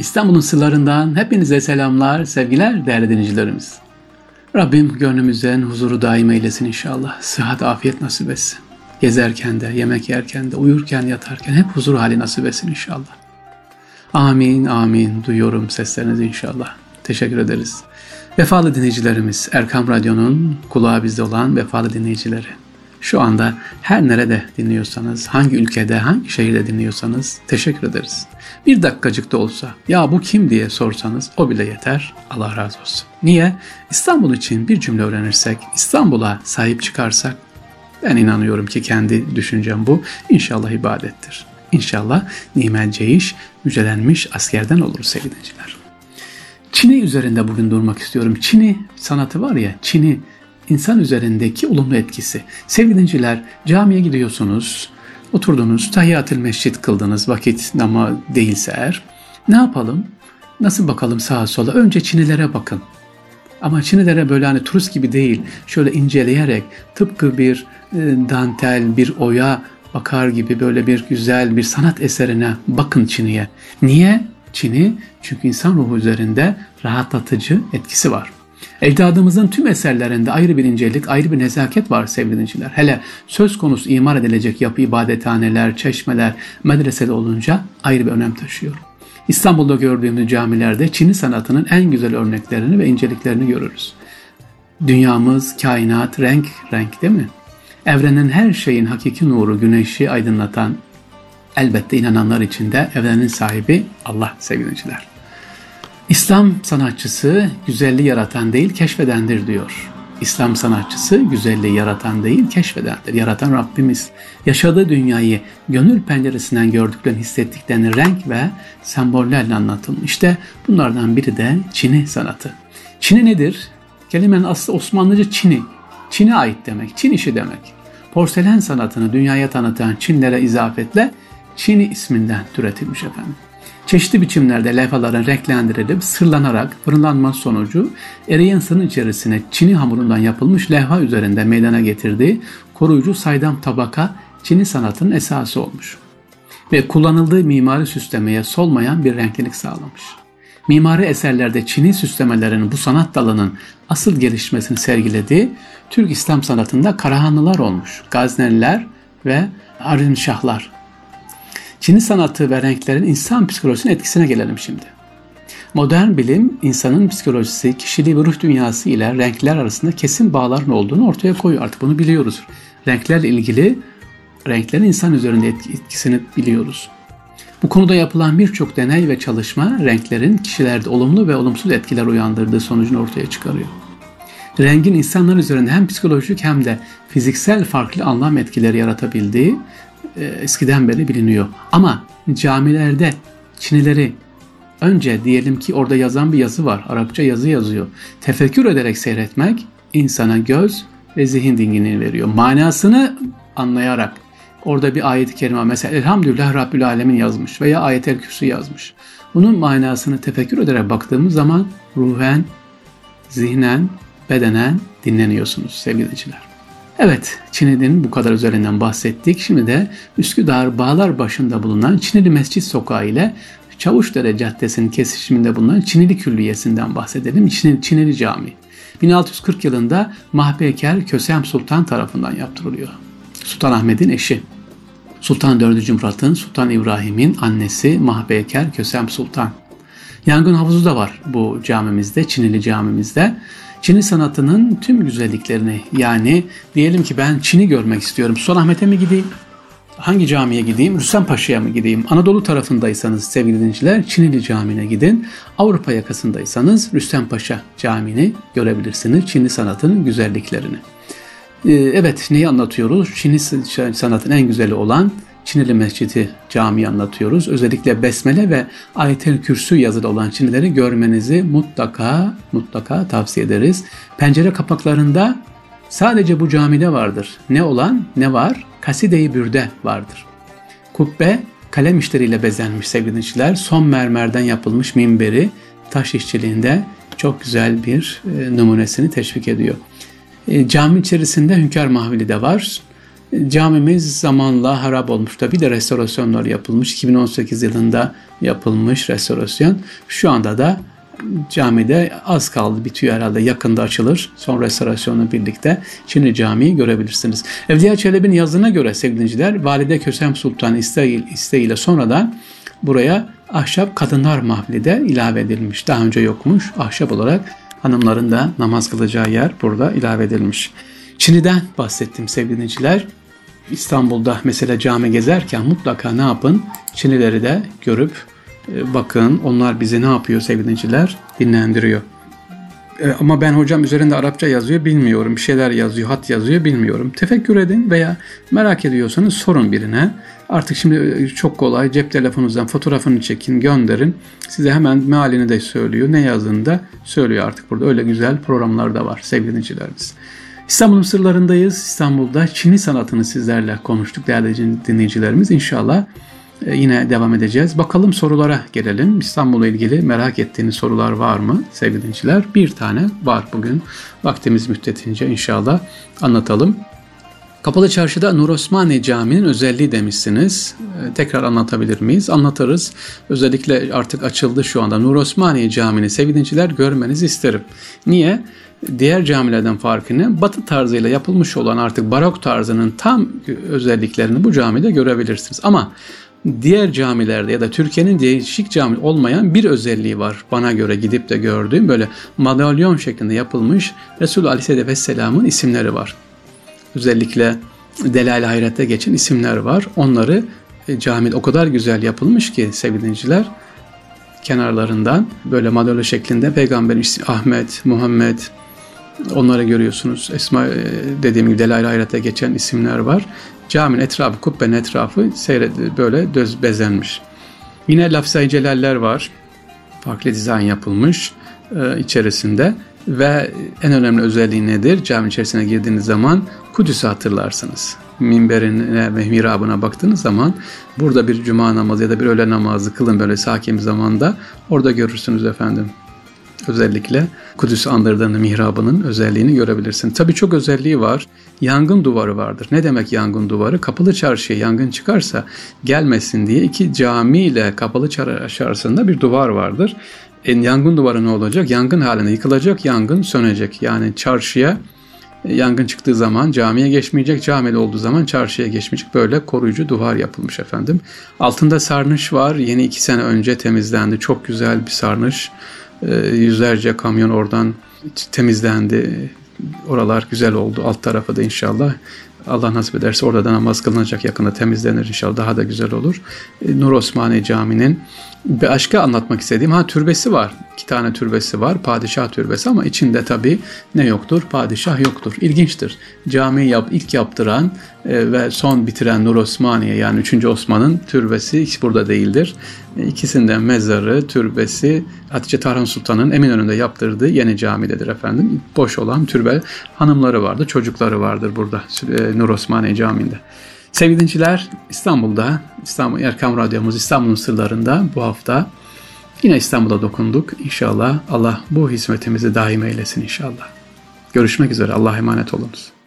İstanbul'un sırlarından hepinize selamlar, sevgiler değerli dinleyicilerimiz. Rabbim gönlümüzden huzuru daim eylesin inşallah. Sıhhat, afiyet nasip etsin. Gezerken de, yemek yerken de, uyurken, yatarken hep huzur hali nasip etsin inşallah. Amin, amin. Duyuyorum seslerinizi inşallah. Teşekkür ederiz. Vefalı dinleyicilerimiz, Erkam Radyo'nun kulağı bizde olan vefalı dinleyicileri. Şu anda her nerede dinliyorsanız, hangi ülkede, hangi şehirde dinliyorsanız teşekkür ederiz. Bir dakikacık da olsa ya bu kim diye sorsanız o bile yeter. Allah razı olsun. Niye? İstanbul için bir cümle öğrenirsek, İstanbul'a sahip çıkarsak ben inanıyorum ki kendi düşüncem bu. İnşallah ibadettir. İnşallah nimel ceyiş, müjdelenmiş askerden oluruz sevgili. Çin'i üzerinde bugün durmak istiyorum. Çin'i sanatı var ya, Çin'i insan üzerindeki olumlu etkisi. Sevgili dinciler, camiye gidiyorsunuz, oturdunuz, tahiyyatül mescit kıldınız vakit ama değilse eğer. Ne yapalım? Nasıl bakalım sağa sola? Önce Çinilere bakın. Ama Çinilere böyle hani turist gibi değil, şöyle inceleyerek tıpkı bir e, dantel, bir oya bakar gibi böyle bir güzel bir sanat eserine bakın Çin'iye. Niye? Çin'i çünkü insan ruhu üzerinde rahatlatıcı etkisi var. Ecdadımızın tüm eserlerinde ayrı bir incelik, ayrı bir nezaket var sevgili dinleyiciler. Hele söz konusu imar edilecek yapı, ibadethaneler, çeşmeler, medreseli olunca ayrı bir önem taşıyor. İstanbul'da gördüğümüz camilerde Çin'i sanatının en güzel örneklerini ve inceliklerini görürüz. Dünyamız, kainat, renk, renk değil mi? Evrenin her şeyin hakiki nuru, güneşi aydınlatan, elbette inananlar için de evrenin sahibi Allah sevgili dinleyiciler. İslam sanatçısı güzelliği yaratan değil keşfedendir diyor. İslam sanatçısı güzelliği yaratan değil keşfedendir. Yaratan Rabbimiz. Yaşadığı dünyayı gönül penceresinden gördüklerini hissettiklerini renk ve sembollerle anlatılmış. İşte bunlardan biri de Çin'i sanatı. Çin'i nedir? Kelimenin aslı Osmanlıca Çin'i. Çin'e ait demek, Çin işi demek. Porselen sanatını dünyaya tanıtan Çinlere izafetle Çin'i isminden türetilmiş efendim. Çeşitli biçimlerde levhaların renklendirilip sırlanarak fırınlanma sonucu eriyen sırın içerisine çini hamurundan yapılmış levha üzerinde meydana getirdiği koruyucu saydam tabaka çini sanatının esası olmuş. Ve kullanıldığı mimari süslemeye solmayan bir renklilik sağlamış. Mimari eserlerde Çin'i süslemelerin bu sanat dalının asıl gelişmesini sergilediği Türk İslam sanatında Karahanlılar olmuş, Gazneliler ve Arınşahlar Çin'i sanatı ve renklerin insan psikolojisinin etkisine gelelim şimdi. Modern bilim insanın psikolojisi, kişiliği ve ruh dünyası ile renkler arasında kesin bağların olduğunu ortaya koyuyor. Artık bunu biliyoruz. Renklerle ilgili renklerin insan üzerinde etkisini biliyoruz. Bu konuda yapılan birçok deney ve çalışma renklerin kişilerde olumlu ve olumsuz etkiler uyandırdığı sonucunu ortaya çıkarıyor. Rengin insanlar üzerinde hem psikolojik hem de fiziksel farklı anlam etkileri yaratabildiği e, eskiden beri biliniyor. Ama camilerde Çinileri önce diyelim ki orada yazan bir yazı var. Arapça yazı yazıyor. Tefekkür ederek seyretmek insana göz ve zihin dinginliği veriyor. Manasını anlayarak orada bir ayet-i kerime mesela Elhamdülillah Rabbül Alemin yazmış veya ayet-el kürsü yazmış. Bunun manasını tefekkür ederek baktığımız zaman ruhen, zihnen, bedenen dinleniyorsunuz sevgili dinleyiciler. Evet, Çinli'nin bu kadar üzerinden bahsettik. Şimdi de Üsküdar Bağlar başında bulunan Çinili Mescit Sokağı ile Çavuşdere Caddesi'nin kesişiminde bulunan Çinili Külliyesi'nden bahsedelim. Çinili, Çinili Cami. 1640 yılında Mahpeker Kösem Sultan tarafından yaptırılıyor. Sultan Ahmet'in eşi. Sultan 4. Murat'ın, Sultan İbrahim'in annesi Mahpeker Kösem Sultan. Yangın havuzu da var bu camimizde, Çinili camimizde. Çin'i sanatının tüm güzelliklerini yani diyelim ki ben Çin'i görmek istiyorum. Sultanahmet'e mi gideyim? Hangi camiye gideyim? Rüstem Paşa'ya mı gideyim? Anadolu tarafındaysanız sevgili dinleyiciler Çinili Camii'ne gidin. Avrupa yakasındaysanız Rüstem Paşa Camii'ni görebilirsiniz. Çinli sanatının güzelliklerini. Ee, evet neyi anlatıyoruz? Çinli sanatın en güzeli olan Çinili Mescidi cami anlatıyoruz. Özellikle Besmele ve Ayetel Kürsü yazılı olan Çinileri görmenizi mutlaka mutlaka tavsiye ederiz. Pencere kapaklarında sadece bu camide vardır. Ne olan ne var? Kaside-i Bürde vardır. Kubbe kalem işleriyle bezenmiş sevgili dinleyiciler. Son mermerden yapılmış minberi taş işçiliğinde çok güzel bir e, numunesini teşvik ediyor. E, cami içerisinde Hünkar Mahvili de var Camimiz zamanla harap olmuş da bir de restorasyonlar yapılmış. 2018 yılında yapılmış restorasyon. Şu anda da camide az kaldı bitiyor herhalde yakında açılır. Son restorasyonla birlikte Çinli Camii'yi görebilirsiniz. Evliya Çelebi'nin yazına göre sevgiliciler Valide Kösem Sultan isteği, isteğiyle sonradan buraya ahşap kadınlar mahfili de ilave edilmiş. Daha önce yokmuş. Ahşap olarak hanımların da namaz kılacağı yer burada ilave edilmiş. Çin'den bahsettim sevgili dinleyiciler. İstanbul'da mesela cami gezerken mutlaka ne yapın? Çinlileri de görüp e, bakın onlar bizi ne yapıyor sevgili dinleyiciler? Dinlendiriyor. E, ama ben hocam üzerinde Arapça yazıyor bilmiyorum. Bir şeyler yazıyor, hat yazıyor bilmiyorum. Tefekkür edin veya merak ediyorsanız sorun birine. Artık şimdi e, çok kolay cep telefonunuzdan fotoğrafını çekin gönderin. Size hemen mealini de söylüyor. Ne yazdığını da söylüyor artık burada. Öyle güzel programlar da var sevgili dinleyicilerimiz. İstanbul'un sırlarındayız. İstanbul'da Çin'i sanatını sizlerle konuştuk değerli dinleyicilerimiz. İnşallah e, yine devam edeceğiz. Bakalım sorulara gelelim. İstanbul'la ilgili merak ettiğiniz sorular var mı sevgili dinleyiciler? Bir tane var bugün. Vaktimiz müddetince inşallah anlatalım. Kapalı Çarşı'da Nur Osmani Camii'nin özelliği demişsiniz. Ee, tekrar anlatabilir miyiz? Anlatırız. Özellikle artık açıldı şu anda. Nur Osmani Camii'ni sevgili görmenizi isterim. Niye? Diğer camilerden farkını batı tarzıyla yapılmış olan artık barok tarzının tam özelliklerini bu camide görebilirsiniz. Ama diğer camilerde ya da Türkiye'nin değişik cami olmayan bir özelliği var. Bana göre gidip de gördüğüm böyle madalyon şeklinde yapılmış Resulü Aleyhisselatü Vesselam'ın isimleri var özellikle Delal Hayret'te geçen isimler var. Onları e, camide o kadar güzel yapılmış ki sevgili kenarlarından böyle madalya şeklinde peygamberin ismi Ahmet, Muhammed onları görüyorsunuz. Esma e, dediğim gibi Delal Hayret'te geçen isimler var. Caminin etrafı, kubbenin etrafı seyret, böyle düz bezenmiş. Yine lafzayı celaller var. Farklı dizayn yapılmış e, içerisinde. Ve en önemli özelliği nedir? Cami içerisine girdiğiniz zaman Kudüs'ü hatırlarsınız. Minberine ve mihrabına baktığınız zaman burada bir cuma namazı ya da bir öğle namazı kılın böyle sakin bir zamanda orada görürsünüz efendim. Özellikle Kudüs andırdığını mihrabının özelliğini görebilirsin. Tabii çok özelliği var. Yangın duvarı vardır. Ne demek yangın duvarı? Kapalı çarşıya yangın çıkarsa gelmesin diye iki cami ile kapalı çarşı arasında bir duvar vardır. En yangın duvarı ne olacak? Yangın halinde yıkılacak, yangın sönecek. Yani çarşıya e, yangın çıktığı zaman camiye geçmeyecek, camide olduğu zaman çarşıya geçmeyecek. Böyle koruyucu duvar yapılmış efendim. Altında sarnıç var. Yeni iki sene önce temizlendi. Çok güzel bir sarnıç. E, yüzlerce kamyon oradan temizlendi. Oralar güzel oldu. Alt tarafı da inşallah Allah nasip ederse orada da namaz kılınacak yakında temizlenir inşallah daha da güzel olur. E, Nur Osmaniye Camii'nin başka anlatmak istediğim ha türbesi var. İki tane türbesi var. Padişah türbesi ama içinde tabii ne yoktur? Padişah yoktur. İlginçtir. Camiyi yap, ilk yaptıran e, ve son bitiren Nur Osmaniye yani 3. Osman'ın türbesi hiç burada değildir. E, ikisinden mezarı, türbesi Hatice Tarhan Sultan'ın Eminönü'nde yaptırdığı yeni camidedir efendim. Boş olan türbe hanımları vardı, çocukları vardır burada e, Nur Osmaniye Camii'nde. Sevgili dinciler, İstanbul'da, İstanbul Erkam Radyomuz İstanbul'un sırlarında bu hafta yine İstanbul'a dokunduk. İnşallah Allah bu hizmetimizi daim eylesin inşallah. Görüşmek üzere. Allah'a emanet olunuz.